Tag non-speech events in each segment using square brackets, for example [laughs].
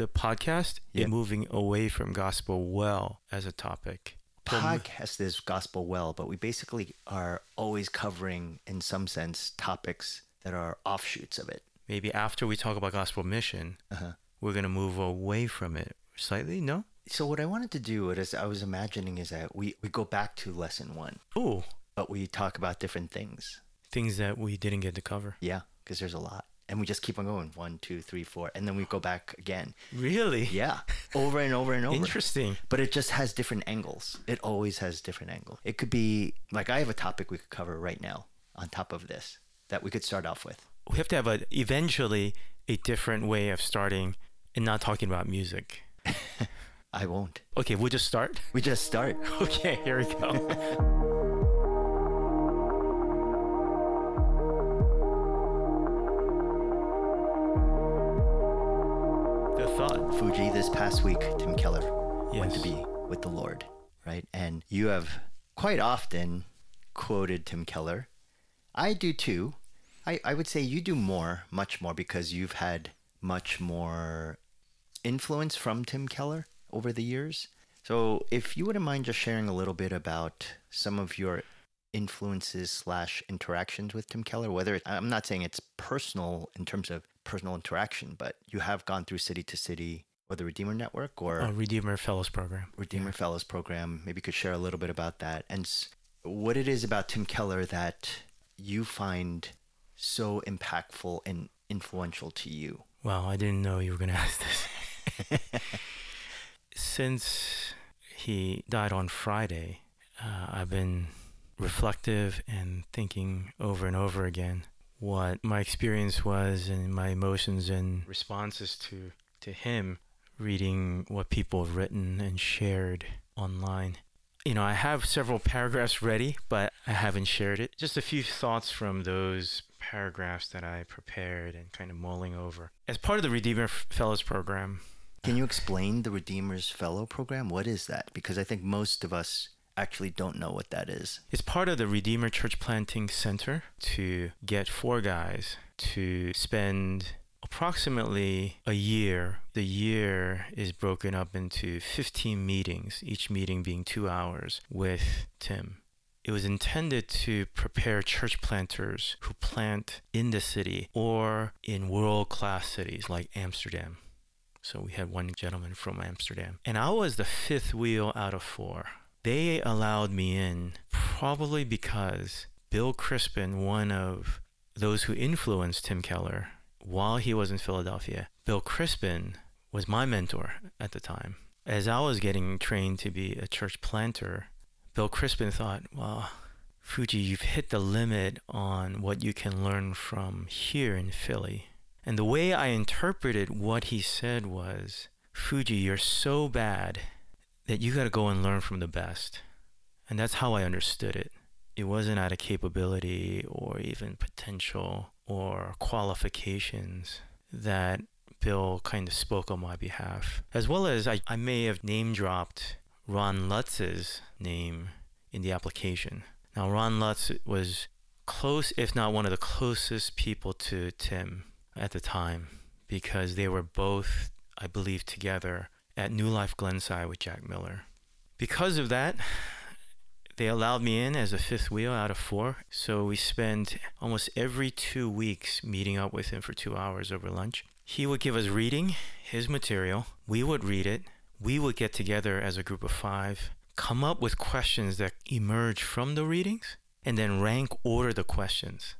the podcast Yep. is moving away from GospelWell as a topic. Podcast is GospelWell, but we basically are always covering, in some sense, topics that are offshoots of it. Maybe after we talk about gospel mission, Uh-huh. we're going to move away from it slightly. No? So what I wanted to do, is I was imagining, is that we, we go back to lesson one, Ooh, but we talk about different things. things that we didn't get to cover. Yeah, because there's a lot. And we just keep on going. One, two, three, four. And then we go back again. Really? Yeah. Over and over and over. Interesting. But it just has different angles. It always has different angle. It could be like I have a topic we could cover right now on top of this that we could start off with. We have to have a, eventually a different way of starting and not talking about music. [laughs] I won't. Okay, we'll just start. We just start. [laughs] Okay, here we go. [laughs] past week, Tim Keller went to be with the Lord, right? And you have quite often quoted Tim Keller. I do too. I, I would say you do more, much more, because you've had much more influence from Tim Keller over the years. So if you wouldn't mind just sharing a little bit about some of your influences slash interactions with Tim Keller, whether it, I'm not saying it's personal in terms of personal interaction, but you have gone through city to city or the Redeemer Network or Redeemer Fellows program. Redeemer Fellows program. Maybe you could share a little bit about that and what it is about Tim Keller that you find so impactful and influential to you. Wow, I didn't know you were going [laughs] to ask this. Since he died on Friday, uh, I've been reflective and thinking over and over again what my experience was and my emotions and responses to to him reading what people have written and shared online. You know, I have several paragraphs ready, but I haven't shared it. Just a few thoughts from those paragraphs that I prepared and kind of mulling over. As part of the Redeemer Fellows program, Can you uh, explain the Redeemer's Fellow program? What is that? Because I think most of us actually don't know what that is. It's part of the Redeemer Church Planting Center to get four guys to spend approximately a year. The year is broken up into 15 meetings, each meeting being two hours with Tim. It was intended to prepare church planters who plant in the city or in world class cities like Amsterdam. So we had one gentleman from Amsterdam. And I was the fifth wheel out of four. They allowed me in probably because Bill Krispin, one of those who influenced Tim Keller while he was in Philadelphia, Bill Krispin was my mentor at the time. As I was getting trained to be a church planter, Bill Krispin thought, well, Fuji, you've hit the limit on what you can learn from here in Philly. And the way I interpreted what he said was, Fuji, you're so bad that you got to go and learn from the best. And that's how I understood it. It wasn't out of capability or even potential or qualifications that Bill kind of spoke on my behalf. As well as I, I may have name dropped Ron Lutz's name in the application. Now, Ron Lutz was close, if not one of the closest people to Tim at the time, because they were both, I believe, together at New Life Glenside with Jack Miller. Because of that, they allowed me in as a fifth wheel out of four. So we spent almost every two weeks meeting up with him for two hours over lunch. He would give us reading, his material. We would read it. We would get together as a group of five, come up with questions that emerge from the readings, and then rank order the questions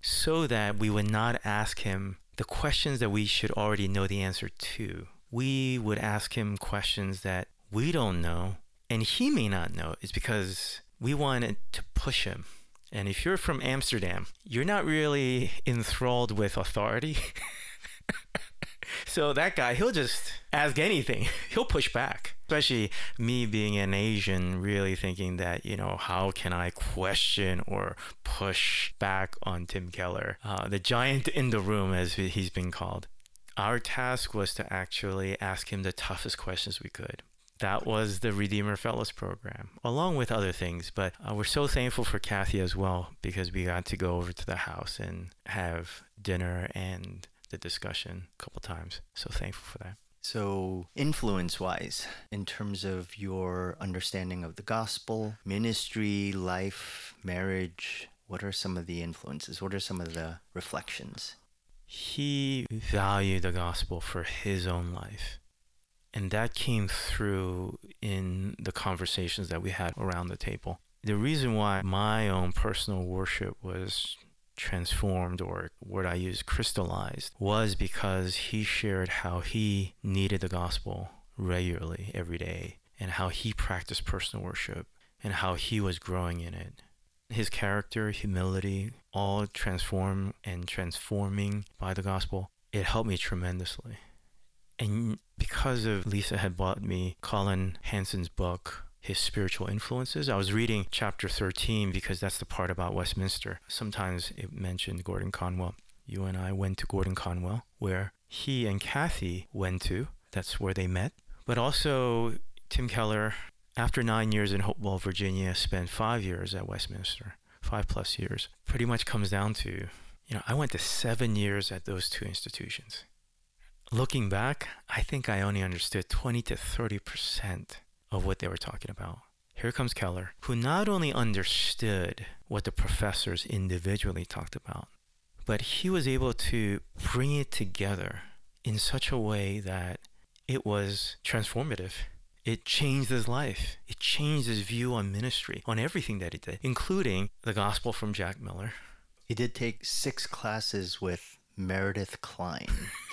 so that we would not ask him the questions that we should already know the answer to. We would ask him questions that we don't know and he may not know. It's because we wanted to push him. And if you're from Amsterdam, you're not really enthralled with authority. [laughs] so that guy, he'll just ask anything. [laughs] He'll push back. Especially me being an Asian, really thinking that, you know, how can I question or push back on Tim Keller, uh, the giant in the room, as he's been called. Our task was to actually ask him the toughest questions we could. That was the Redeemer Fellows program, along with other things. But uh, we're so thankful for Kathy as well because we got to go over to the house and have dinner and the discussion a couple times. So thankful for that. So, influence wise, in terms of your understanding of the gospel, ministry, life, marriage, what are some of the influences? What are some of the reflections? He valued the gospel for his own life. And that came through in the conversations that we had around the table. The reason why my own personal worship was transformed or word I use crystallized was because he shared how he needed the gospel regularly every day and how he practiced personal worship and how he was growing in it. His character, humility, all transformed and transforming by the gospel, it helped me tremendously. And because of Lisa had bought me Colin Hansen's book, his spiritual influences. I was reading chapter 13 because that's the part about Westminster. Sometimes it mentioned Gordon Conwell. You and I went to Gordon Conwell, where he and Kathy went to. That's where they met. But also, Tim Keller, after nine years in Hopewell, Virginia, spent five years at Westminster, five plus years. Pretty much comes down to, you know, I went to seven years at those two institutions. Looking back, I think I only understood 20 to 30 percent of what they were talking about. Here comes Keller, who not only understood what the professors individually talked about, but he was able to bring it together in such a way that it was transformative. It changed his life. It changed his view on ministry, on everything that he did, including the gospel from Jack Miller. He did take six classes with Meredith Kline. [laughs]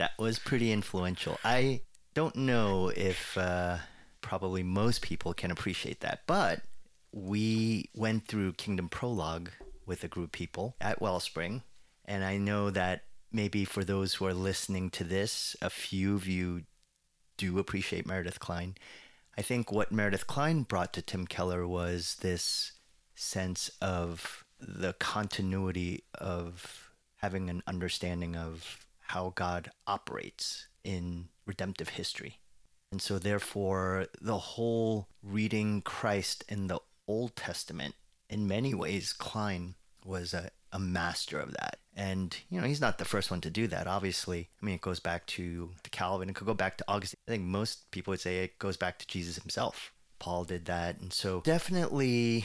that was pretty influential. I don't know if uh, probably most people can appreciate that. But we went through Kingdom Prologue with a group of people at Wellspring. And I know that maybe for those who are listening to this, a few of you do appreciate Meredith Kline. I think what Meredith Kline brought to Tim Keller was this sense of the continuity of having an understanding of how God operates in redemptive history. And so, therefore, the whole reading Christ in the Old Testament, in many ways, Kline was a, a master of that. And, you know, he's not the first one to do that, obviously. I mean, it goes back to, to Calvin, it could go back to Augustine. I think most people would say it goes back to Jesus himself. Paul did that. And so, definitely,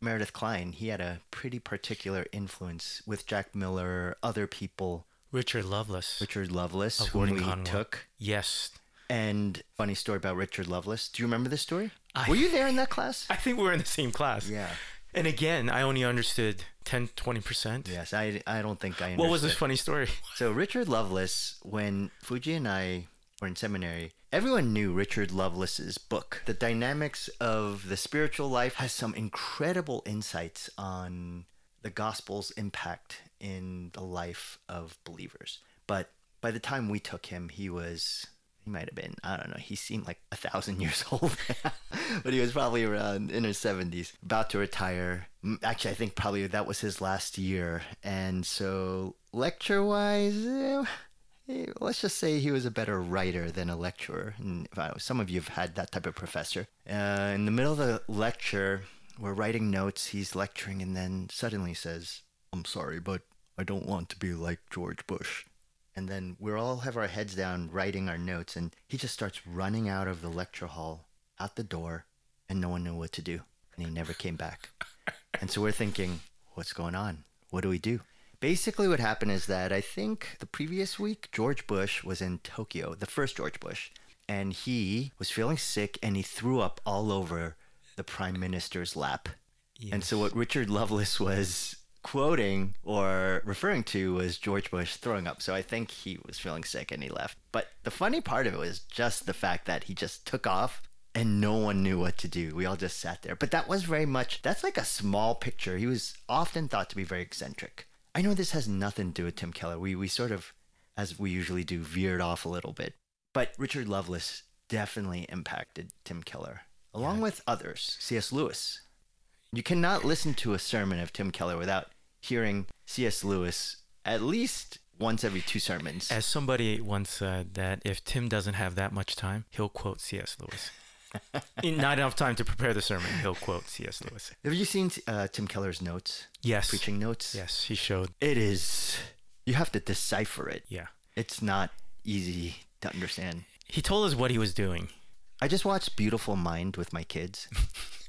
Meredith Kline, he had a pretty particular influence with Jack Miller, other people. Richard Lovelace. Richard Lovelace, whom we Conwell. took. Yes, and funny story about Richard Lovelace. Do you remember this story? I, were you there in that class? [laughs] I think we were in the same class. Yeah. And again, I only understood 10, 20%. Yes, I, I don't think I understood. What was this funny story? [laughs] So, Richard Lovelace, when Fuji and I were in seminary, everyone knew Richard Lovelace's book. The Dynamics of the Spiritual Life has some incredible insights on the gospel's impact in the life of believers. But by the time we took him, he was he might have been i don't know he seemed like a thousand [laughs] years old. [laughs] But he was probably around in his 70s about to retire. Actually i think probably that was his last year. And so lecture wise eh, let's just say he was a better writer than a lecturer. And some of you have had that type of professor. Uh, in the middle of the lecture we're writing notes he's lecturing and then suddenly says i'm sorry but i don't want to be like george bush. And then we all have our heads down writing our notes and he just starts running out of the lecture hall out the door and no one knew what to do and he never came back. [laughs] And so we're thinking what's going on? What do we do? Basically what happened is that i think the previous week george bush was in tokyo the first george bush and he was feeling sick and he threw up all over the prime minister's lap. Yes. and so what richard lovelace was quoting or referring to was George Bush throwing up. So I think he was feeling sick and he left. But the funny part of it was just the fact that he just took off and no one knew what to do. We all just sat there. But that was very much, that's like a small picture. He was often thought to be very eccentric. I know this has nothing to do with Tim Keller. We, we sort of, as we usually do, veered off a little bit. But Richard Lovelace definitely impacted Tim Keller, along yeah. with others. C.S. Lewis, you cannot listen to a sermon of Tim Keller without hearing C.S. Lewis at least once every two sermons. As somebody once said, that if Tim doesn't have that much time, he'll quote C.S. Lewis. [laughs] not enough time to prepare the sermon, he'll quote C.S. Lewis. Have you seen uh, Tim Keller's notes? Yes. Preaching notes? Yes, he showed. It is, you have to decipher it. Yeah. It's not easy to understand. He told us what he was doing. I just watched Beautiful Mind with my kids. [laughs]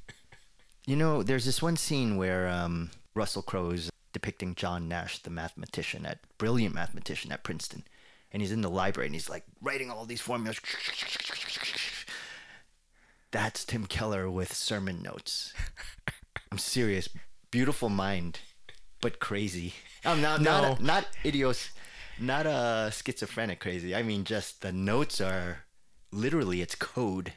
you know, there's this one scene where um, Russell Crowe is depicting John Nash, the mathematician at brilliant mathematician at Princeton, and he's in the library and he's like writing all these formulas. That's Tim Keller with sermon notes. [laughs] I'm serious. Beautiful mind, but crazy. [laughs] I'm not No. not not idios, not uh schizophrenic crazy. I mean, just the notes are literally it's code.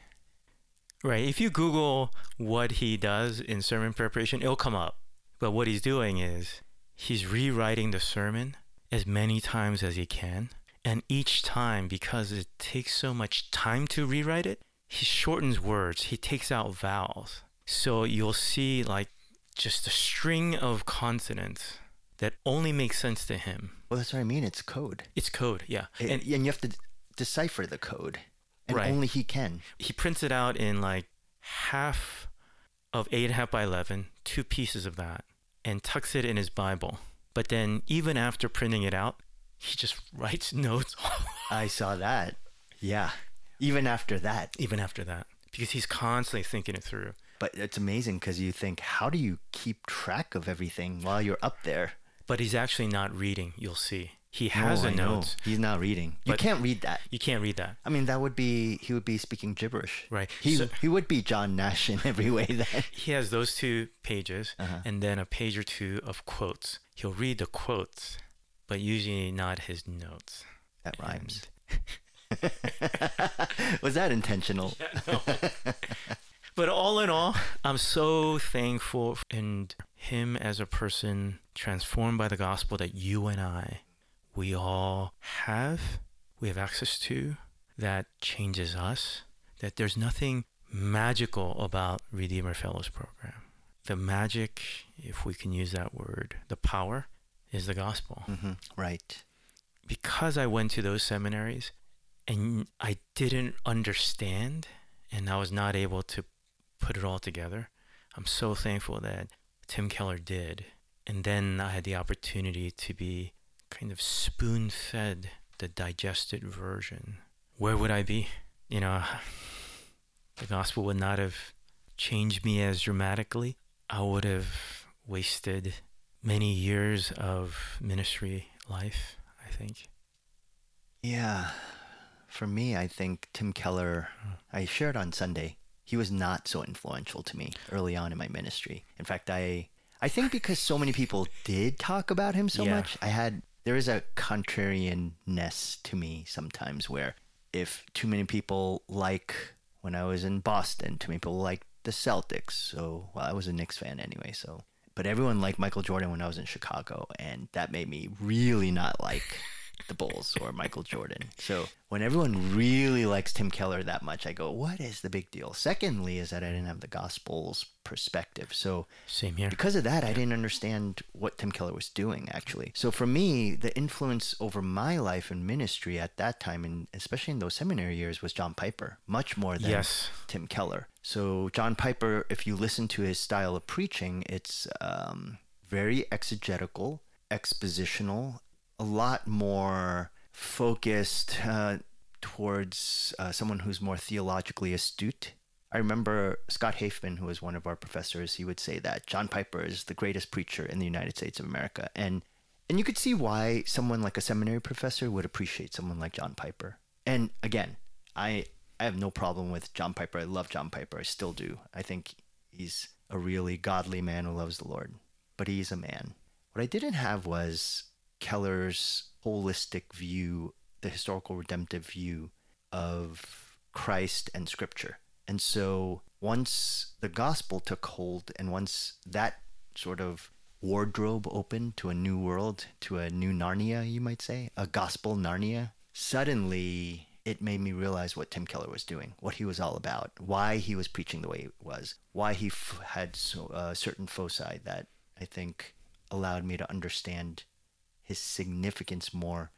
Right. If you Google what he does in sermon preparation, it'll come up. But what he's doing is he's rewriting the sermon as many times as he can. And each time, because it takes so much time to rewrite it, he shortens words, he takes out vowels. So you'll see like just a string of consonants that only makes sense to him. Well, that's what I mean. It's code, It's code, yeah. and, And and you have to decipher the code, and Right. only he can. he prints it out in like half of eight and a half by 11, two pieces of that, and tucks it in his Bible. But then, even after printing it out, he just [laughs] writes notes [laughs] I saw that. Yeah. Even after that, even after that because he's constantly thinking it through. but it's amazing because you think, how do you keep track of everything while you're up there? But he's actually not reading, you'll see. He has No, a notes. He's not reading. You can't read that. You can't read that. I mean, that would be he would be speaking gibberish. Right. He So- he would be John Nash in every way. Then [laughs] He has those two pages Uh-huh. and then a page or two of quotes. He'll read the quotes, but usually not his notes. that rhymes. [laughs] Was that intentional? [laughs] But all in all, I'm so thankful and him as a person transformed by the gospel that you and I, we all have, we have access to that changes us. That there's nothing magical about Redeemer Fellows program. The magic, if we can use that word, the power is the gospel hmm Right. because I went to those seminaries and I didn't understand and I was not able to put it all together, I'm so thankful that Tim Keller did. And then I had the opportunity to be kind of spoon fed the digested version. Where would I be? You know, [sighs] the gospel would not have changed me as dramatically. I would have wasted many years of ministry life, I think. Yeah. For me, I think Tim Keller, I shared on Sunday, he was not so influential to me early on in my ministry. In fact, I I think because so many people did talk about him so Yeah. much, I had there is a contrarianness to me sometimes where if too many people like when I was in Boston, too many people like the Celtics. So well, I was a Knicks fan anyway, so but everyone liked Michael Jordan when I was in Chicago, and that made me really not like the Bulls or Michael Jordan. So when everyone really likes Tim Keller that much, I go, what is the big deal? Secondly, is that I didn't have the Gospels perspective. So Same here. because of that, I didn't understand what Tim Keller was doing actually. So for me, the influence over my life and ministry at that time, and especially in those seminary years, was John Piper, much more than Yes. Tim Keller. So John Piper, if you listen to his style of preaching, it's um, very exegetical, expositional, a lot more focused uh, towards uh, someone who's more theologically astute. I remember Scott Hafemann, who was one of our professors, he would say that John Piper is the greatest preacher in the United States of America. And and you could see why someone like a seminary professor would appreciate someone like John Piper. And again, I I have no problem with John Piper. I love John Piper. I still do. I think he's a really godly man who loves the Lord. But he's a man. What I didn't have was Keller's holistic view, the historical redemptive view of Christ and Scripture. And so once the gospel took hold and once that sort of wardrobe opened to a new world, to a new Narnia, you might say, a gospel Narnia, suddenly it made me realize what Tim Keller was doing, what he was all about, why he was preaching the way he was, why he f- had so, certain foci that I think allowed me to understand his significance more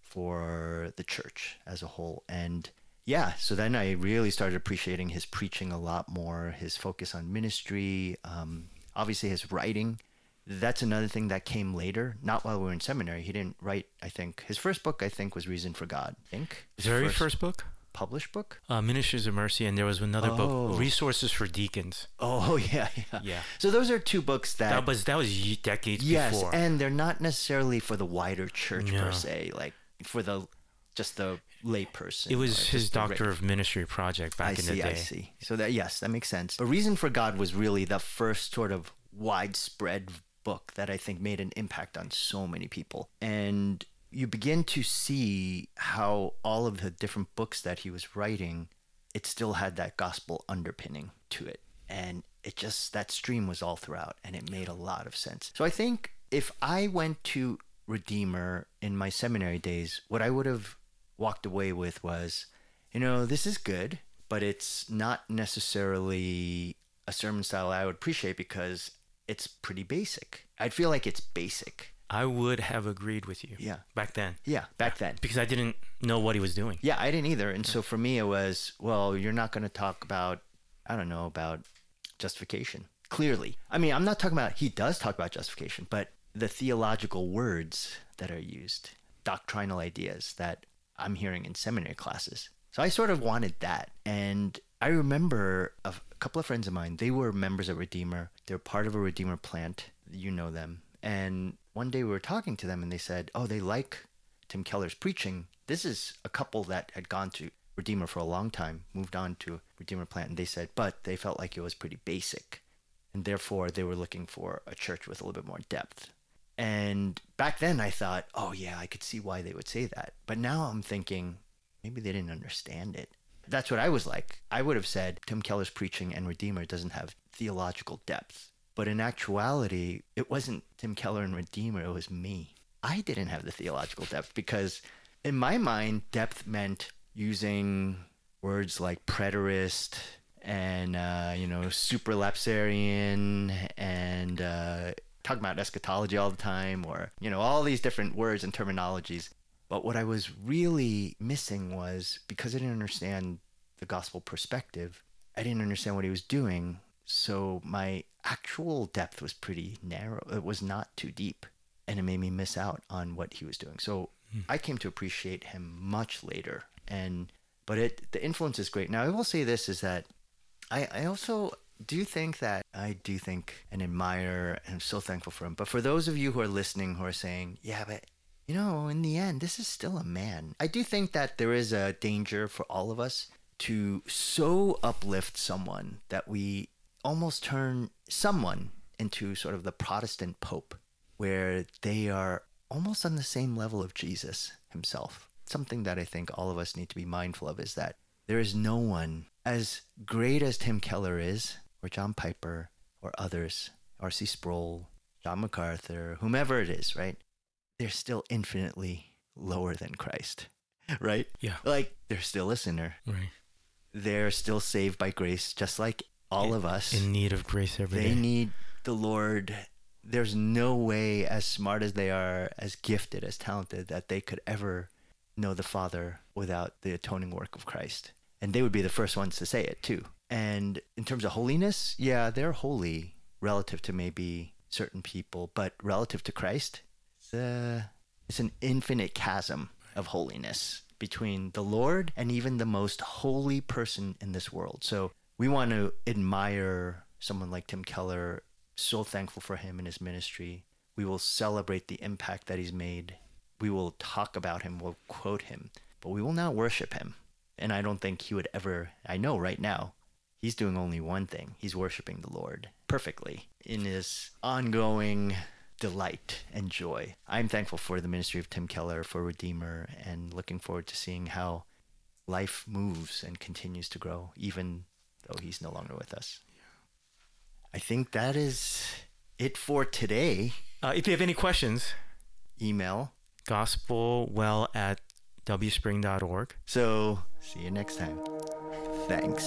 for the church as a whole. And yeah, so then I really started appreciating his preaching a lot more, his focus on ministry, um, obviously his writing that's another thing that came later, not while we were in seminary. He didn't write, I think, his first book, I think, was Reason for God. I think. His very first book? Published book? Uh, Ministries of Mercy, and there was another Oh. book, Resources for Deacons. Oh, [laughs] yeah, yeah. Yeah. So those are two books that. That was that was decades yes, before. and they're not necessarily for the wider church No. per se, like for the just the lay person. it was his Doctor ra- of Ministry project back I in see, the day. I see. So that yes, that makes sense. A Reason for God was really the first sort of widespread book that I think made an impact on so many people. And you begin to see how all of the different books that he was writing, it still had that gospel underpinning to it. And it just that stream was all throughout and it made a lot of sense. So I think if I went to Redeemer in my seminary days, what I would have walked away with was, you know, this is good, but it's not necessarily a sermon style I would appreciate because it's pretty basic. I'd feel like it's basic. I would have agreed with you. Yeah. Back then, Yeah, back then. because I didn't know what he was doing. Yeah, I didn't either. And so for me, it was, well, you're not going to talk about, I don't know, about justification. Clearly. I mean, I'm not talking about, he does talk about justification, but the theological words that are used, doctrinal ideas that I'm hearing in seminary classes. So I sort of wanted that. And I remember a couple of friends of mine, they were members of Redeemer. They're part of a Redeemer plant. You know them. And one day we were talking to them and they said, oh, they like Tim Keller's preaching. This is a couple that had gone to Redeemer for a long time, moved on to Redeemer plant. And they said, but they felt like it was pretty basic. And therefore, they were looking for a church with a little bit more depth. And back then, I thought, oh, yeah, I could see why they would say that. But now I'm thinking, maybe they didn't understand it. That's what I was like. I would have said Tim Keller's preaching and Redeemer doesn't have theological depth. But in actuality, it wasn't Tim Keller and Redeemer, it was me. I didn't have the theological depth because, in my mind, depth meant using words like preterist and, uh, you know, supralapsarian and uh, talking about eschatology all the time or, you know, all these different words and terminologies. But what I was really missing was because I didn't understand the gospel perspective, I didn't understand what he was doing. So my actual depth was pretty narrow. It was not too deep. And it made me miss out on what he was doing. So hmm. I came to appreciate him much later. And but it the influence is great. Now I will say this is that I, I also do think that I do think and admire and I'm so thankful for him. But for those of you who are listening who are saying, yeah, but you know, in the end, this is still a man. I do think that there is a danger for all of us to so uplift someone that we almost turn someone into sort of the Protestant Pope, where they are almost on the same level of Jesus himself. Something that I think all of us need to be mindful of is that there is no one as great as Tim Keller is, or John Piper, or others, R.C. Sproul, John MacArthur, whomever it is, right? They're still infinitely lower than Christ, [laughs] right? Yeah. Like they're still a sinner. Right. They're still saved by grace, just like all of us. In need of grace every day. They need the Lord. There's no way, as smart as they are, as gifted, as talented, that they could ever know the Father without the atoning work of Christ. And they would be the first ones to say it, too. And in terms of holiness, yeah, they're holy relative to maybe certain people, but relative to Christ, it's, uh, it's an infinite chasm of holiness between the Lord and even the most holy person in this world. So we want to admire someone like Tim Keller, so thankful for him and his ministry. We will celebrate the impact that he's made. We will talk about him, we'll quote him, but we will not worship him. And I don't think he would ever, I know right now, he's doing only one thing. He's worshiping the Lord perfectly in his ongoing delight and joy. I'm thankful for the ministry of Tim Keller, for Redeemer, and looking forward to seeing how life moves and continues to grow, even though he's no longer with us. I think that is it for today. Uh, if you have any questions, Email. gospelwell at wspring.org. So, see you next time. Thanks.